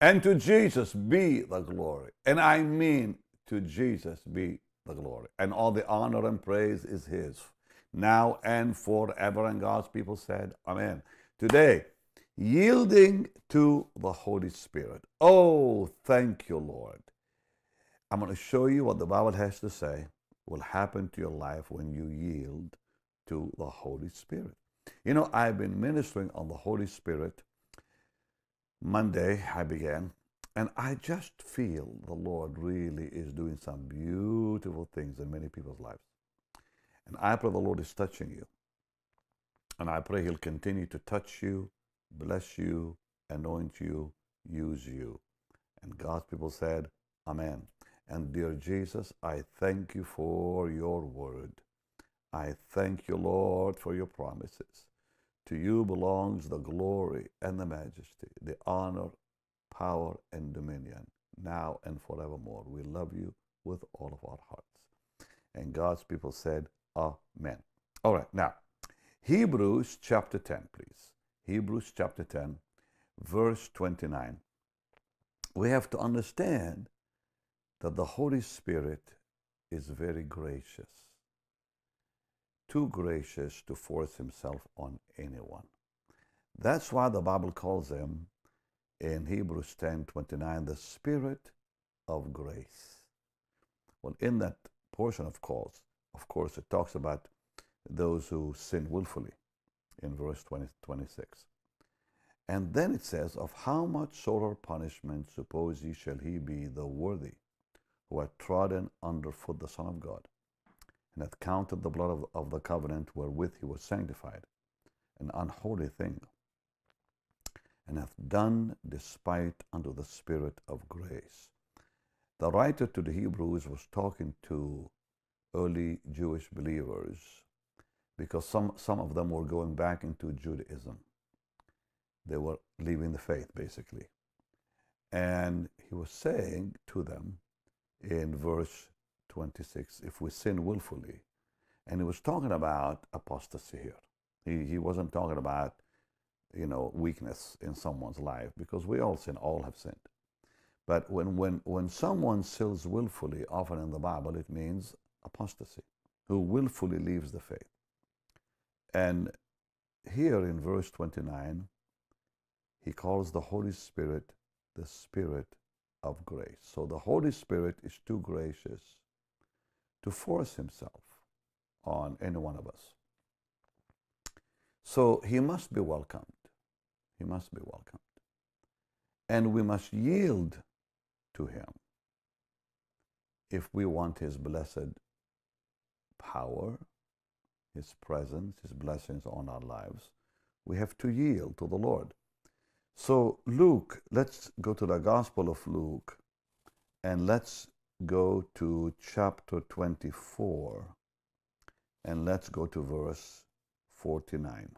And to Jesus be the glory. And I mean, to Jesus be the glory. And all the honor and praise is His, now and forever. And God's people said, Amen. Today, yielding to the Holy Spirit. Oh, thank you, Lord. I'm going to show you what the Bible has to say will happen to your life when you yield to the Holy Spirit. You know, I've been ministering on the Holy Spirit. Monday, I began, and I just feel the Lord really is doing some beautiful things in many people's lives. And I pray the Lord is touching you. And I pray He'll continue to touch you, bless you, anoint you, use you. And God's people said, Amen. And dear Jesus, I thank you for your word. I thank you, Lord, for your promises. To you belongs the glory and the majesty, the honor, power, and dominion, now and forevermore. We love you with all of our hearts. And God's people said, Amen. All right, now, Hebrews chapter 10, please. Hebrews chapter 10, verse 29. We have to understand that the Holy Spirit is very gracious, too gracious to force himself on anyone. That's why the Bible calls him in Hebrews 10 29 the Spirit of grace. Well, in that portion of course, of course, it talks about those who sin willfully in verse 20, 26. And then it says, Of how much sorrow punishment suppose ye shall he be the worthy who had trodden underfoot the Son of God, and hath counted the blood of, of the covenant wherewith he was sanctified, an unholy thing, and hath done despite unto the Spirit of grace. The writer to the Hebrews was talking to early Jewish believers because some, some of them were going back into Judaism. They were leaving the faith, basically. And he was saying to them, in verse 26 if we sin willfully. And he was talking about apostasy here. He, he wasn't talking about, you know, weakness in someone's life because we all sin, all have sinned. But when, when, when someone sins willfully, often in the Bible, it means apostasy, who willfully leaves the faith. And here in verse 29, he calls the Holy Spirit the Spirit of grace. So the Holy Spirit is too gracious to force himself on any one of us. So he must be welcomed. He must be welcomed. And we must yield to him if we want his blessed power, his presence, his blessings on our lives. We have to yield to the Lord. So, Luke, let's go to the Gospel of Luke and let's go to chapter 24 and let's go to verse 49.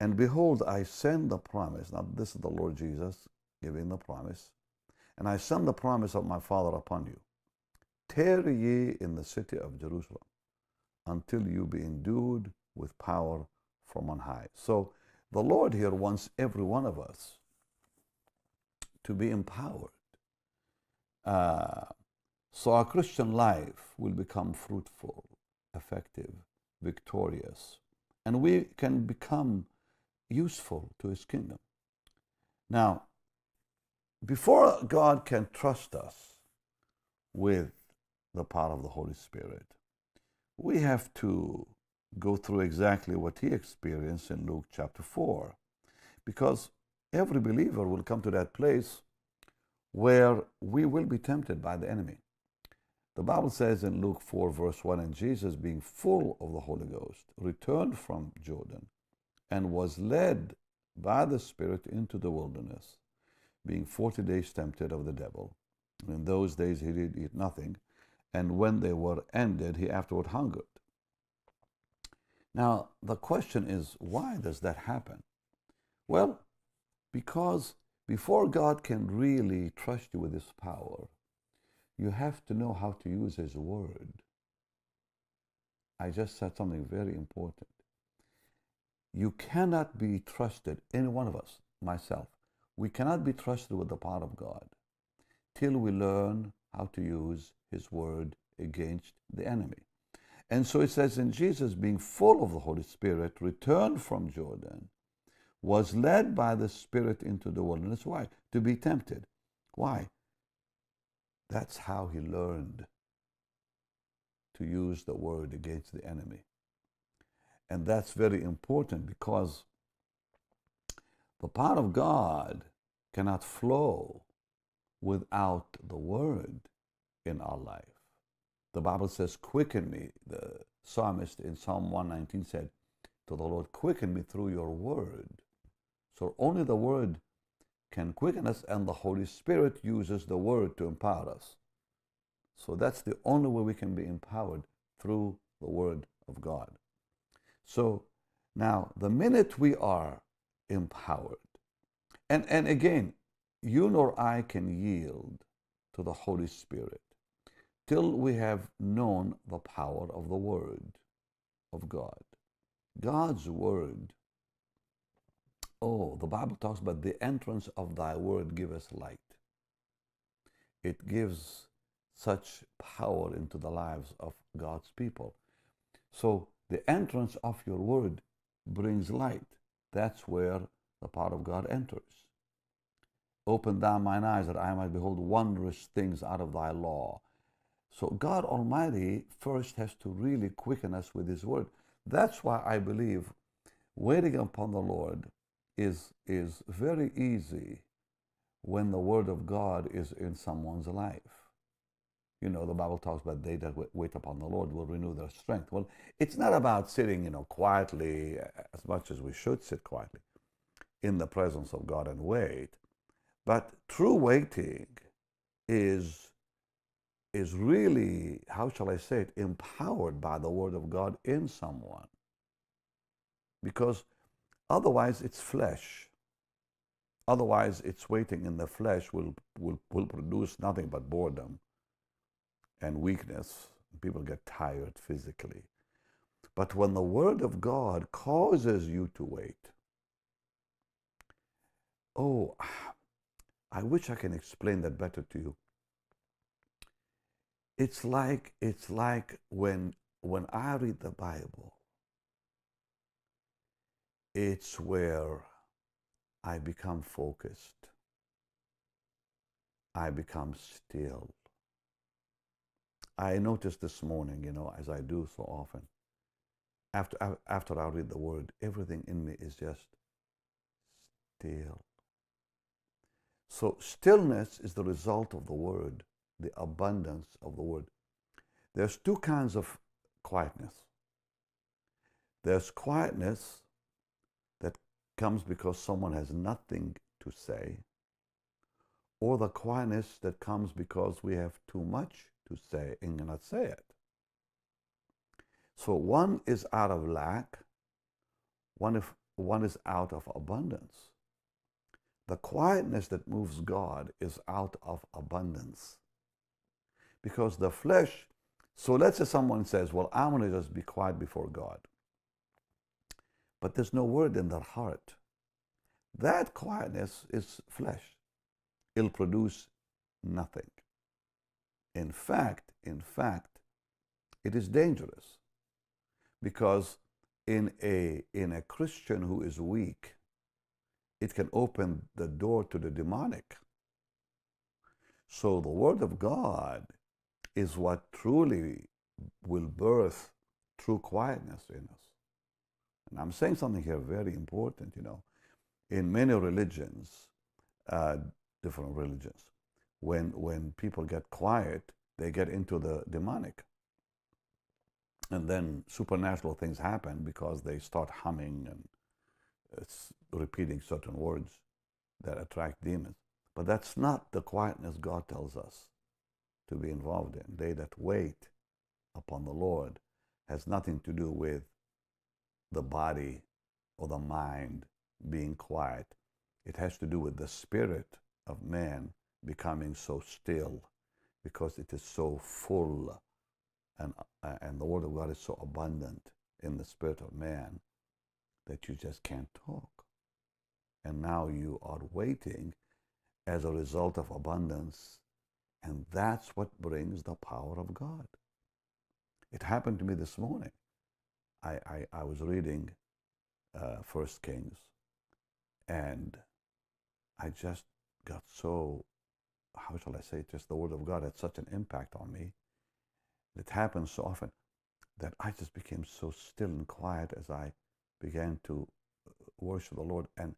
And behold, I send the promise. Now, this is the Lord Jesus giving the promise. And I send the promise of my Father upon you. Tarry ye in the city of Jerusalem until you be endued with power from on high. So, the Lord here wants every one of us to be empowered. Uh, so our Christian life will become fruitful, effective, victorious, and we can become useful to His kingdom. Now, before God can trust us with the power of the Holy Spirit, we have to go through exactly what he experienced in Luke chapter 4. Because every believer will come to that place where we will be tempted by the enemy. The Bible says in Luke 4, verse 1 And Jesus, being full of the Holy Ghost, returned from Jordan and was led by the Spirit into the wilderness, being forty days tempted of the devil. In those days he did eat nothing, and when they were ended, he afterward hungered. Now, the question is, why does that happen? Well, because before God can really trust you with His power, you have to know how to use His Word. I just said something very important. You cannot be trusted, any one of us, myself, we cannot be trusted with the power of God till we learn how to use His Word against the enemy. And so it says, in Jesus, being full of the Holy Spirit, returned from Jordan, was led by the Spirit into the wilderness. Why? To be tempted. Why? That's how he learned to use the word against the enemy. And that's very important because the power of God cannot flow without the word in our life. The Bible says, Quicken me. The psalmist in Psalm 119 said to the Lord, Quicken me through your word. So only the word can quicken us, and the Holy Spirit uses the word to empower us. So that's the only way we can be empowered through the word of God. So now, the minute we are empowered, and, and again, you nor I can yield to the Holy Spirit till we have known the power of the Word of God. God's Word. Oh, the Bible talks about the entrance of Thy Word give us light. It gives such power into the lives of God's people. So the entrance of your Word brings light. That's where the power of God enters. Open thou mine eyes that I might behold wondrous things out of thy law. So God Almighty first has to really quicken us with His Word. That's why I believe waiting upon the Lord is, is very easy when the Word of God is in someone's life. You know, the Bible talks about they that wait upon the Lord will renew their strength. Well, it's not about sitting, you know, quietly as much as we should sit quietly in the presence of God and wait. But true waiting is is really, how shall I say it, empowered by the Word of God in someone. Because otherwise it's flesh. Otherwise, it's waiting in the flesh will, will, will produce nothing but boredom and weakness. People get tired physically. But when the Word of God causes you to wait, oh, I wish I can explain that better to you. It's like it's like when when I read the Bible, it's where I become focused. I become still. I noticed this morning, you know, as I do so often, after, after I read the word, everything in me is just still. So stillness is the result of the word, the abundance of the word. There's two kinds of quietness. There's quietness comes because someone has nothing to say, or the quietness that comes because we have too much to say and cannot say it. So one is out of lack, one, if, one is out of abundance. The quietness that moves God is out of abundance. Because the flesh, so let's say someone says, Well, I'm going to just be quiet before God. But there's no word in their heart. That quietness is flesh. It'll produce nothing. In fact, in fact, it is dangerous because in a, in a Christian who is weak, it can open the door to the demonic. So the Word of God is what truly will birth true quietness in us. And I'm saying something here very important, you know. In many religions, uh, different religions, when, when people get quiet, they get into the demonic. And then supernatural things happen because they start humming and it's repeating certain words that attract demons. But that's not the quietness God tells us to be involved in. They that wait upon the Lord has nothing to do with the body or the mind being quiet. It has to do with the spirit of man becoming so still because it is so full and, uh, and the Word of God is so abundant in the spirit of man that you just can't talk. And now you are waiting as a result of abundance. And that's what brings the power of God. It happened to me this morning. I, I, I was reading uh, First Kings, and I just got so, how shall I say, just the Word of God had such an impact on me. It happens so often that I just became so still and quiet as I began to uh, worship the Lord, and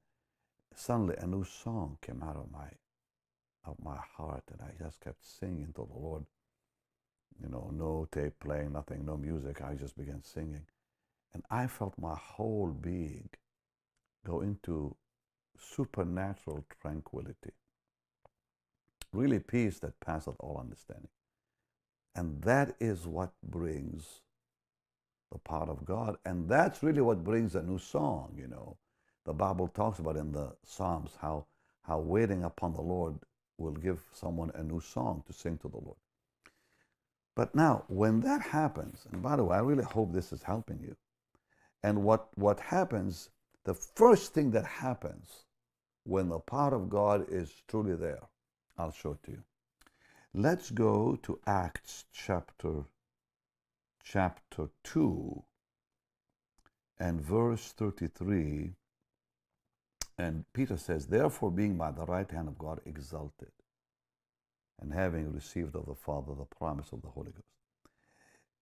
suddenly a new song came out of my of my heart, and I just kept singing to the Lord. You know, no tape playing, nothing, no music. I just began singing, and I felt my whole being go into supernatural tranquility, really peace that passeth all understanding. And that is what brings the power of God. And that's really what brings a new song, you know. The Bible talks about in the Psalms how, how waiting upon the Lord will give someone a new song to sing to the Lord. But now, when that happens, and by the way, I really hope this is helping you. And what, what happens, the first thing that happens when the power of God is truly there, I'll show it to you. Let's go to Acts chapter chapter 2 and verse 33 and Peter says, Therefore, being by the right hand of God exalted, and having received of the Father the promise of the Holy Ghost.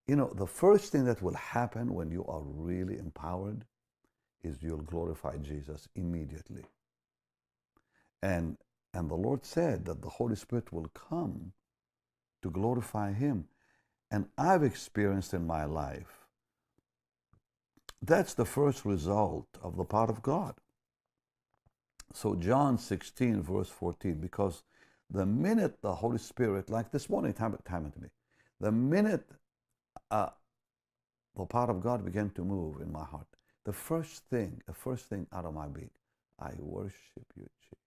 You know, the first thing that will happen when you are really empowered is you'll glorify Jesus immediately. And, and the Lord said that the Holy Spirit will come to glorify Him. And I've experienced in my life that's the first result of the power of God. So, John 16, verse 14, because the minute the Holy Spirit, like this morning, time, time to me, the minute uh, the power of God began to move in my heart, the first thing, the first thing out of my being, I worship you, Jesus.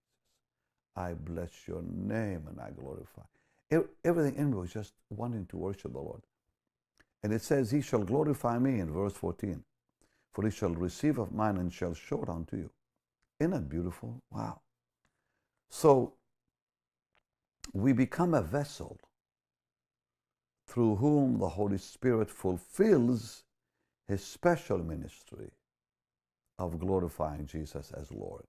I bless your name and I glorify. Everything in me was just wanting to worship the Lord. And it says, He shall glorify me in verse 14, for he shall receive of mine and shall show it unto you. Isn't that beautiful? Wow. So we become a vessel through whom the Holy Spirit fulfills his special ministry of glorifying Jesus as Lord.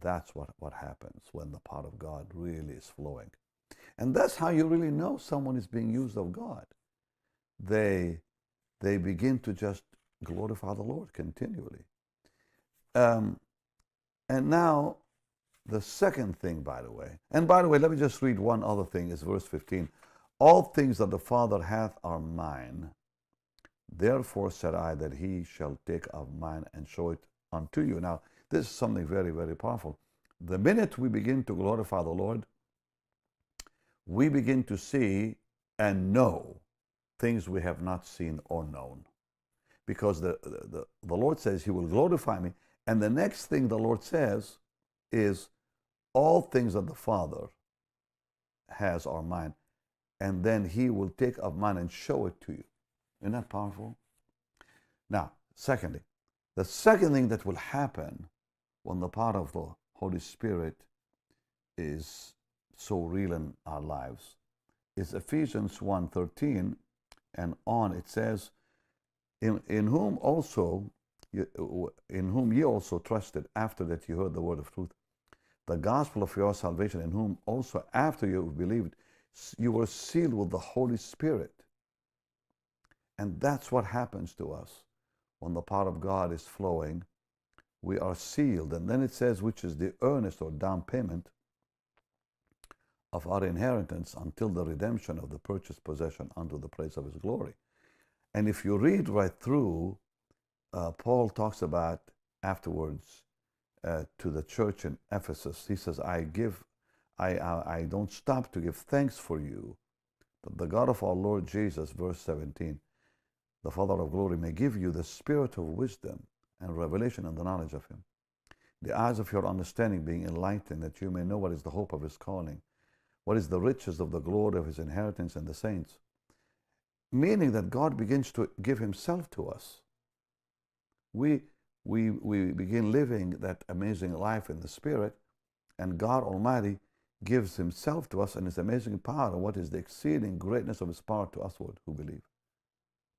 That's what, what happens when the power of God really is flowing. And that's how you really know someone is being used of God. They, they begin to just glorify the Lord continually. Um, and now, the second thing, by the way, and by the way, let me just read one other thing, is verse 15. All things that the Father hath are mine. Therefore said I that he shall take of mine and show it unto you. Now, this is something very, very powerful. The minute we begin to glorify the Lord, we begin to see and know things we have not seen or known. Because the, the, the Lord says He will glorify me. And the next thing the Lord says is, All things that the Father has are mine. And then He will take of mine and show it to you. Isn't that powerful? Now, secondly, the second thing that will happen when the power of the Holy Spirit is so real in our lives is Ephesians 1.13 and on it says, in, in whom also in whom ye also trusted after that you heard the word of truth, the gospel of your salvation, in whom also after you believed, you were sealed with the Holy Spirit. And that's what happens to us when the power of God is flowing. We are sealed. And then it says, which is the earnest or down payment of our inheritance until the redemption of the purchased possession unto the praise of his glory. And if you read right through, uh, Paul talks about afterwards uh, to the church in Ephesus. He says, I give, I, I, I don't stop to give thanks for you, that the God of our Lord Jesus, verse 17, the Father of glory, may give you the spirit of wisdom and revelation and the knowledge of him. The eyes of your understanding being enlightened, that you may know what is the hope of his calling, what is the riches of the glory of his inheritance in the saints. Meaning that God begins to give himself to us we, we, we begin living that amazing life in the Spirit, and God Almighty gives Himself to us and His amazing power, and what is the exceeding greatness of His power to us who believe.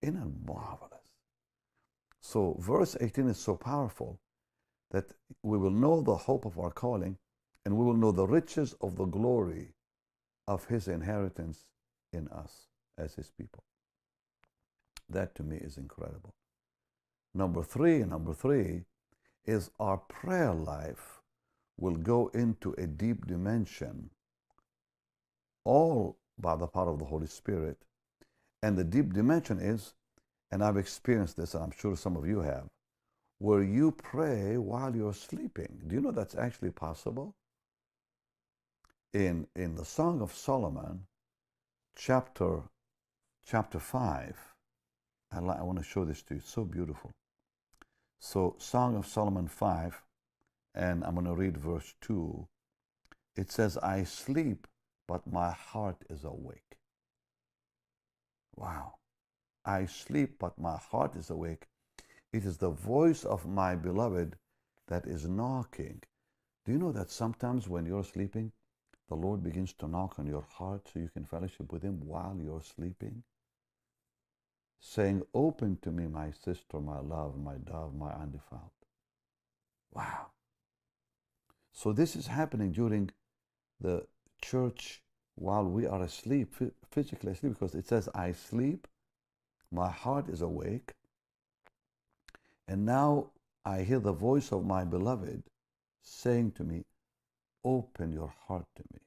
Isn't it marvelous? So, verse 18 is so powerful that we will know the hope of our calling and we will know the riches of the glory of His inheritance in us as His people. That to me is incredible. Number three, number three is our prayer life will go into a deep dimension, all by the power of the Holy Spirit. And the deep dimension is, and I've experienced this, and I'm sure some of you have, where you pray while you're sleeping. Do you know that's actually possible? In, in the Song of Solomon, chapter, chapter 5, I, I want to show this to you. It's so beautiful. So, Song of Solomon 5, and I'm going to read verse 2. It says, I sleep, but my heart is awake. Wow. I sleep, but my heart is awake. It is the voice of my beloved that is knocking. Do you know that sometimes when you're sleeping, the Lord begins to knock on your heart so you can fellowship with Him while you're sleeping? saying, Open to me, my sister, my love, my dove, my undefiled. Wow. So this is happening during the church while we are asleep, physically asleep, because it says, I sleep, my heart is awake, and now I hear the voice of my beloved saying to me, Open your heart to me,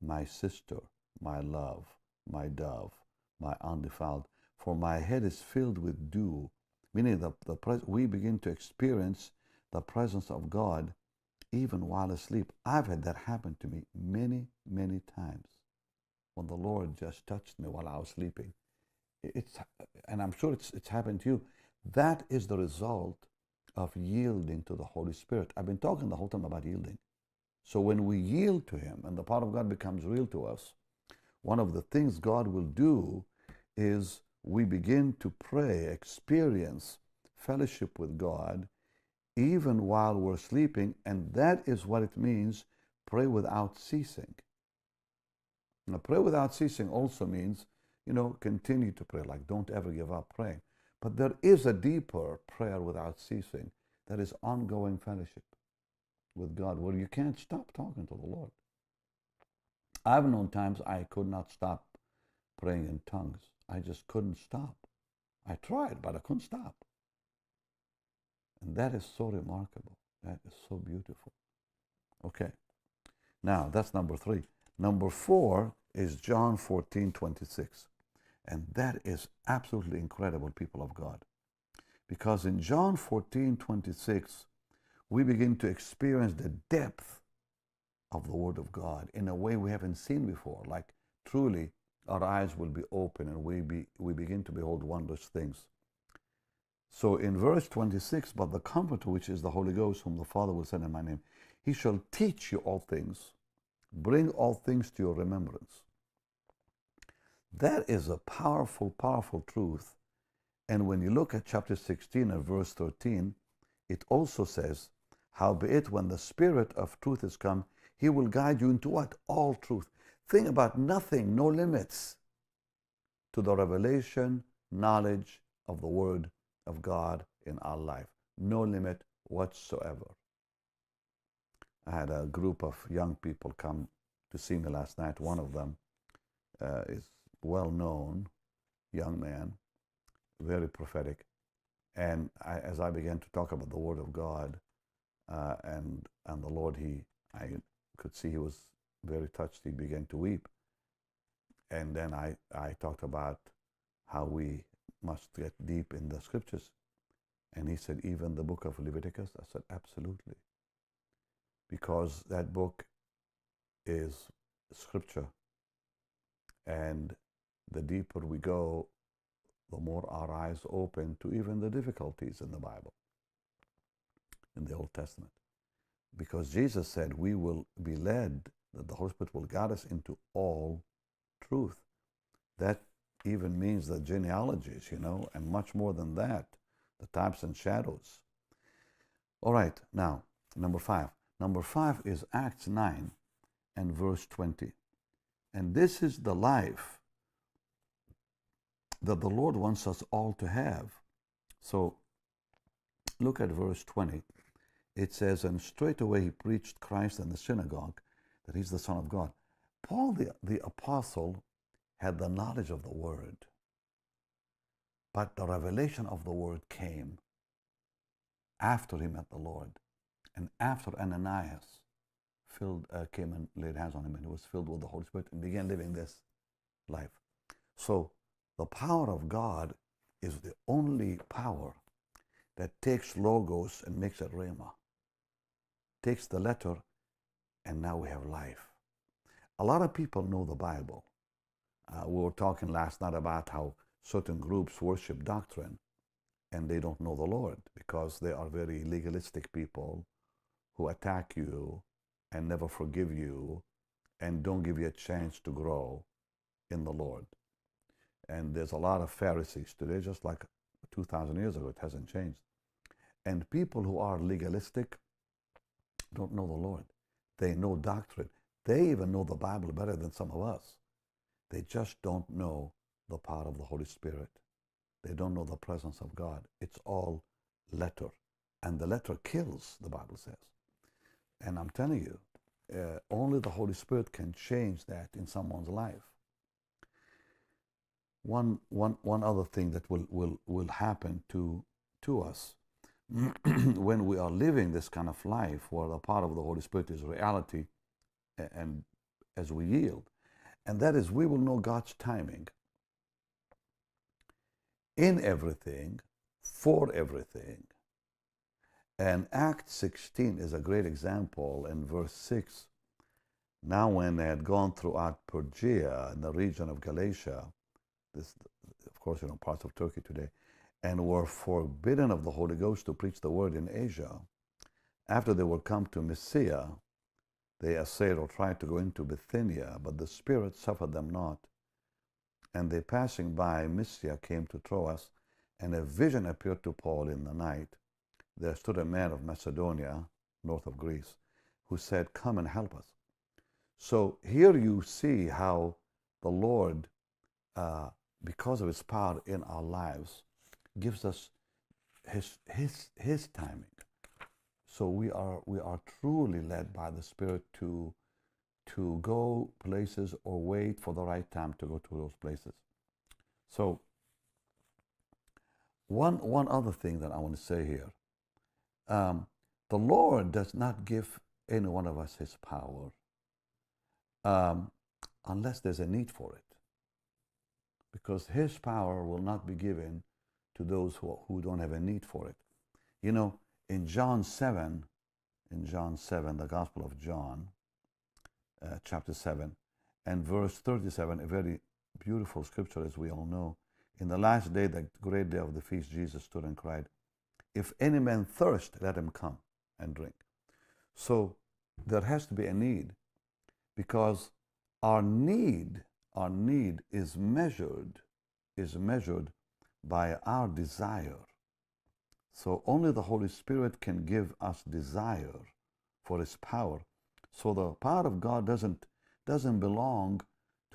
my sister, my love, my dove, my undefiled for my head is filled with dew. Meaning the, the we begin to experience the presence of God even while asleep. I've had that happen to me many, many times when the Lord just touched me while I was sleeping. It's, and I'm sure it's, it's happened to you. That is the result of yielding to the Holy Spirit. I've been talking the whole time about yielding. So when we yield to Him and the power of God becomes real to us, one of the things God will do is we begin to pray, experience fellowship with God, even while we're sleeping, and that is what it means pray without ceasing. Now, pray without ceasing also means, you know, continue to pray, like don't ever give up praying. But there is a deeper prayer without ceasing that is ongoing fellowship with God where you can't stop talking to the Lord. I've known times I could not stop praying in tongues. I just couldn't stop. I tried, but I couldn't stop. And that is so remarkable. That is so beautiful. Okay. Now, that's number three. Number four is John 14, 26. And that is absolutely incredible, people of God. Because in John 14, 26, we begin to experience the depth of the Word of God in a way we haven't seen before. Like, truly, our eyes will be open and we, be, we begin to behold wondrous things. So in verse 26, but the Comforter, which is the Holy Ghost, whom the Father will send in my name, he shall teach you all things, bring all things to your remembrance. That is a powerful, powerful truth. And when you look at chapter 16 and verse 13, it also says, Howbeit, when the Spirit of truth is come, he will guide you into what? All truth. Think about nothing, no limits to the revelation, knowledge of the Word of God in our life. No limit whatsoever. I had a group of young people come to see me last night. One of them uh, is well known, young man, very prophetic. And I, as I began to talk about the Word of God uh, and and the Lord, he I could see he was very touched, he began to weep. And then I, I talked about how we must get deep in the scriptures. And he said, even the book of Leviticus? I said, absolutely. Because that book is scripture. And the deeper we go, the more our eyes open to even the difficulties in the Bible, in the Old Testament. Because Jesus said we will be led that the Holy Spirit will guide us into all truth. That even means the genealogies, you know, and much more than that, the types and shadows. All right, now, number five. Number five is Acts 9 and verse 20. And this is the life that the Lord wants us all to have. So look at verse 20. It says, And straightway he preached Christ in the synagogue, that he's the Son of God. Paul the, the apostle had the knowledge of the word, but the revelation of the word came after he met the Lord and after Ananias filled, uh, came and laid hands on him and he was filled with the Holy Spirit and began living this life. So the power of God is the only power that takes logos and makes it rhema. Takes the letter and now we have life. A lot of people know the Bible. Uh, we were talking last night about how certain groups worship doctrine and they don't know the Lord because they are very legalistic people who attack you and never forgive you and don't give you a chance to grow in the Lord. And there's a lot of Pharisees today, just like 2,000 years ago, it hasn't changed. And people who are legalistic don't know the Lord. They know doctrine. They even know the Bible better than some of us. They just don't know the power of the Holy Spirit. They don't know the presence of God. It's all letter. And the letter kills, the Bible says. And I'm telling you, uh, only the Holy Spirit can change that in someone's life. One, one, one other thing that will, will, will happen to, to us when we are living this kind of life where the power of the Holy Spirit is reality and as we yield, and that is we will know God's timing in everything, for everything. And Act 16 is a great example in verse 6. Now, when they had gone throughout Phrygia in the region of Galatia, this, of course, you know, parts of Turkey today, and were forbidden of the Holy Ghost to preach the word in Asia, after they were come to Mysia, they assailed or tried to go into Bithynia, but the Spirit suffered them not. And they passing by Mysia came to Troas, and a vision appeared to Paul in the night. There stood a man of Macedonia, north of Greece, who said, Come and help us. So here you see how the Lord, uh, because of his power in our lives, gives us his, his, his timing. So we are, we are truly led by the Spirit to, to go places or wait for the right time to go to those places. So one, one other thing that I want to say here. Um, the Lord does not give any one of us his power um, unless there's a need for it. Because his power will not be given to those who, who don't have a need for it. You know, in John 7, in John 7, the Gospel of John, uh, chapter 7, and verse 37, a very beautiful scripture, as we all know. In the last day, the great day of the feast, Jesus stood and cried, If any man thirst, let him come and drink. So there has to be a need because our need, our need is measured, is measured by our desire so only the Holy Spirit can give us desire for His power. So the power of God doesn't, doesn't belong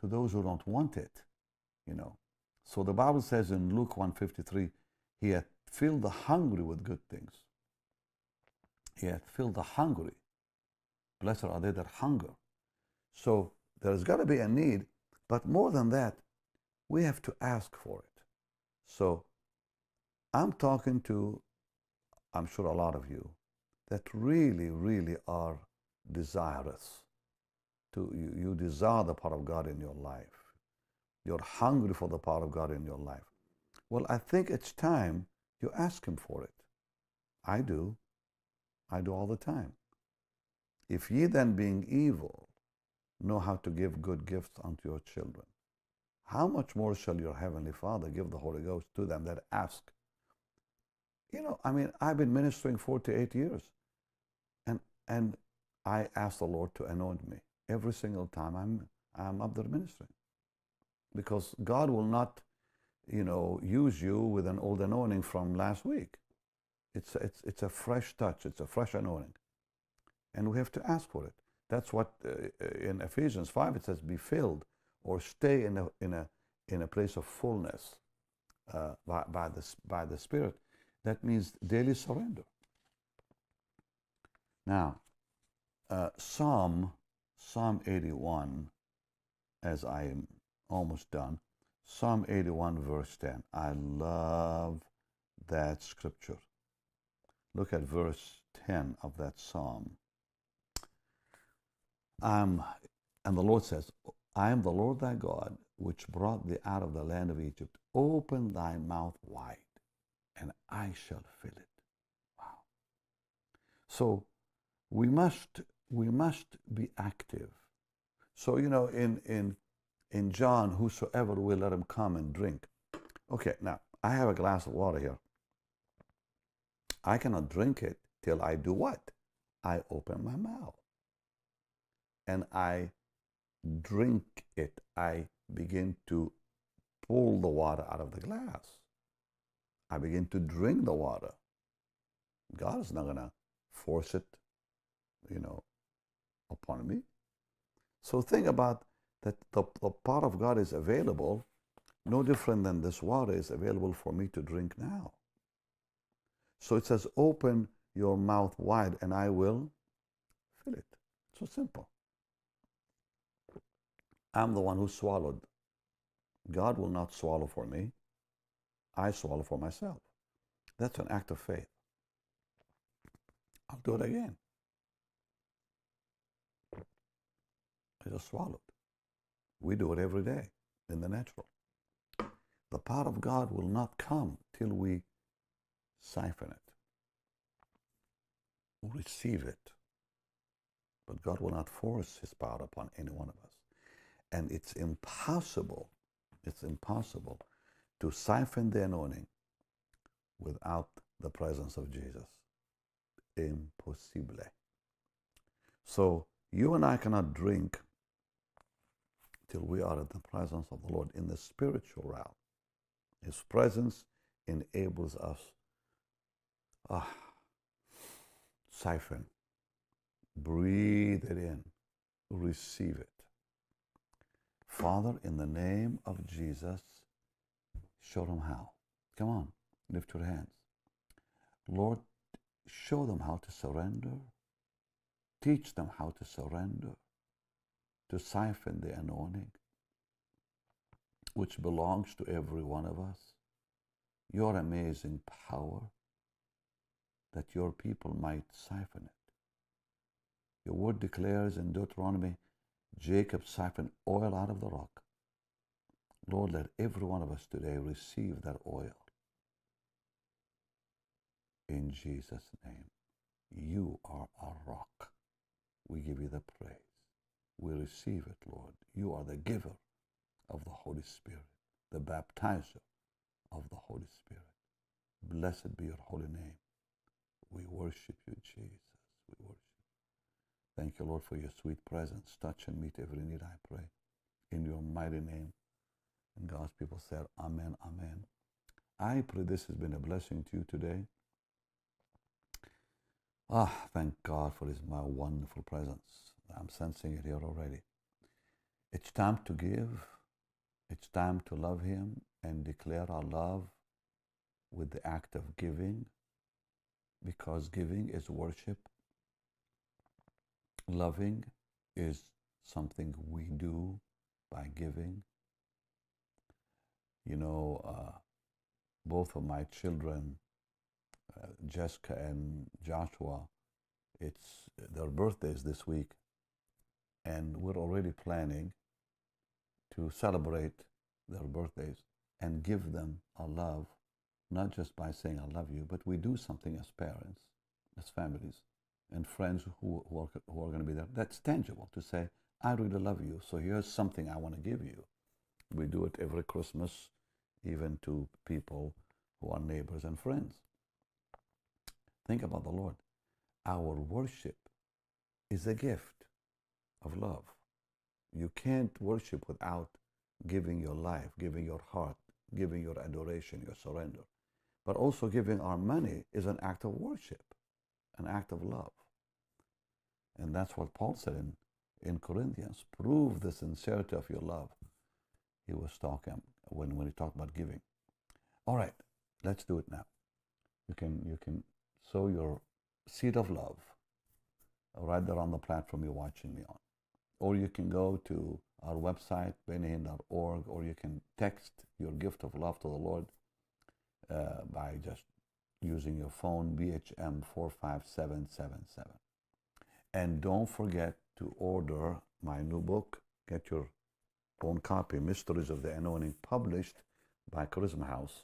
to those who don't want it, you know. So the Bible says in Luke 153, He hath filled the hungry with good things. He hath filled the hungry. Blessed are they that hunger. So there's got to be a need, but more than that, we have to ask for it. So I'm talking to I'm sure a lot of you, that really, really are desirous. To, you, you desire the power of God in your life. You're hungry for the power of God in your life. Well, I think it's time you ask Him for it. I do. I do all the time. If ye then, being evil, know how to give good gifts unto your children, how much more shall your heavenly Father give the Holy Ghost to them that ask? You know, I mean, I've been ministering 48 years. And, and I ask the Lord to anoint me every single time I'm, I'm up there ministering. Because God will not, you know, use you with an old anointing from last week. It's, it's, it's a fresh touch, it's a fresh anointing. And we have to ask for it. That's what uh, in Ephesians 5 it says, be filled or stay in a, in a, in a place of fullness uh, by, by, the, by the Spirit. That means daily surrender. Now, uh, Psalm, Psalm 81, as I am almost done, Psalm 81, verse 10. I love that scripture. Look at verse 10 of that psalm. I'm, and the Lord says, I am the Lord thy God, which brought thee out of the land of Egypt. Open thy mouth wide, and I shall fill it. Wow. So we must we must be active. So you know, in in in John, whosoever will let him come and drink. Okay, now I have a glass of water here. I cannot drink it till I do what? I open my mouth and I drink it. I begin to pull the water out of the glass. I begin to drink the water. God is not going to force it, you know, upon me. So think about that the, the part of God is available, no different than this water is available for me to drink now. So it says, open your mouth wide and I will fill it. So simple. I'm the one who swallowed. God will not swallow for me. I swallow for myself. That's an act of faith. I'll do it again. I just swallowed. We do it every day in the natural. The power of God will not come till we siphon it, receive it. But God will not force his power upon any one of us. And it's impossible, it's impossible to siphon the anointing without the presence of Jesus. Impossible. So you and I cannot drink till we are in the presence of the Lord in the spiritual realm. His presence enables us ah, siphon, breathe it in, receive it. Father, in the name of Jesus, show them how. Come on, lift your hands. Lord, show them how to surrender. Teach them how to surrender, to siphon the anointing, which belongs to every one of us. Your amazing power, that your people might siphon it. Your word declares in Deuteronomy Jacob siphoned oil out of the rock. Lord, let every one of us today receive that oil. In Jesus' name, you are our rock. We give you the praise. We receive it, Lord. You are the giver of the Holy Spirit, the baptizer of the Holy Spirit. Blessed be your holy name. We worship you, Jesus. We worship. Thank you, Lord, for your sweet presence. Touch and meet every need, I pray. In your mighty name. And God's people said, Amen, Amen. I pray this has been a blessing to you today. Ah, thank God for His my wonderful presence. I'm sensing it here already. It's time to give. It's time to love Him and declare our love with the act of giving because giving is worship Loving is something we do by giving. You know, uh, both of my children, uh, Jessica and Joshua, it's their birthdays this week, and we're already planning to celebrate their birthdays and give them a love, not just by saying I love you, but we do something as parents, as families and friends who, who, are, who are going to be there. That's tangible to say, I really love you, so here's something I want to give you. We do it every Christmas, even to people who are neighbors and friends. Think about the Lord. Our worship is a gift of love. You can't worship without giving your life, giving your heart, giving your adoration, your surrender. But also giving our money is an act of worship, an act of love. And that's what Paul said in, in Corinthians. Prove the sincerity of your love. He was talking when, when he talked about giving. All right, let's do it now. You can you can sow your seed of love right there on the platform you're watching me on. Or you can go to our website, bennyhinn.org, or you can text your gift of love to the Lord uh, by just using your phone, BHM 45777. And don't forget to order my new book. Get your own copy, Mysteries of the Anointing, published by Charisma House.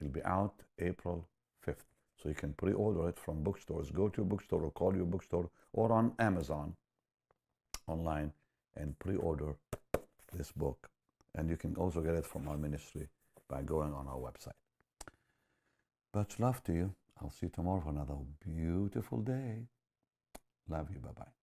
It'll be out April 5th. So you can pre-order it from bookstores. Go to a bookstore or call your bookstore or on Amazon online and pre-order this book. And you can also get it from our ministry by going on our website. Much love to you. I'll see you tomorrow for another beautiful day. Love you. Bye bye.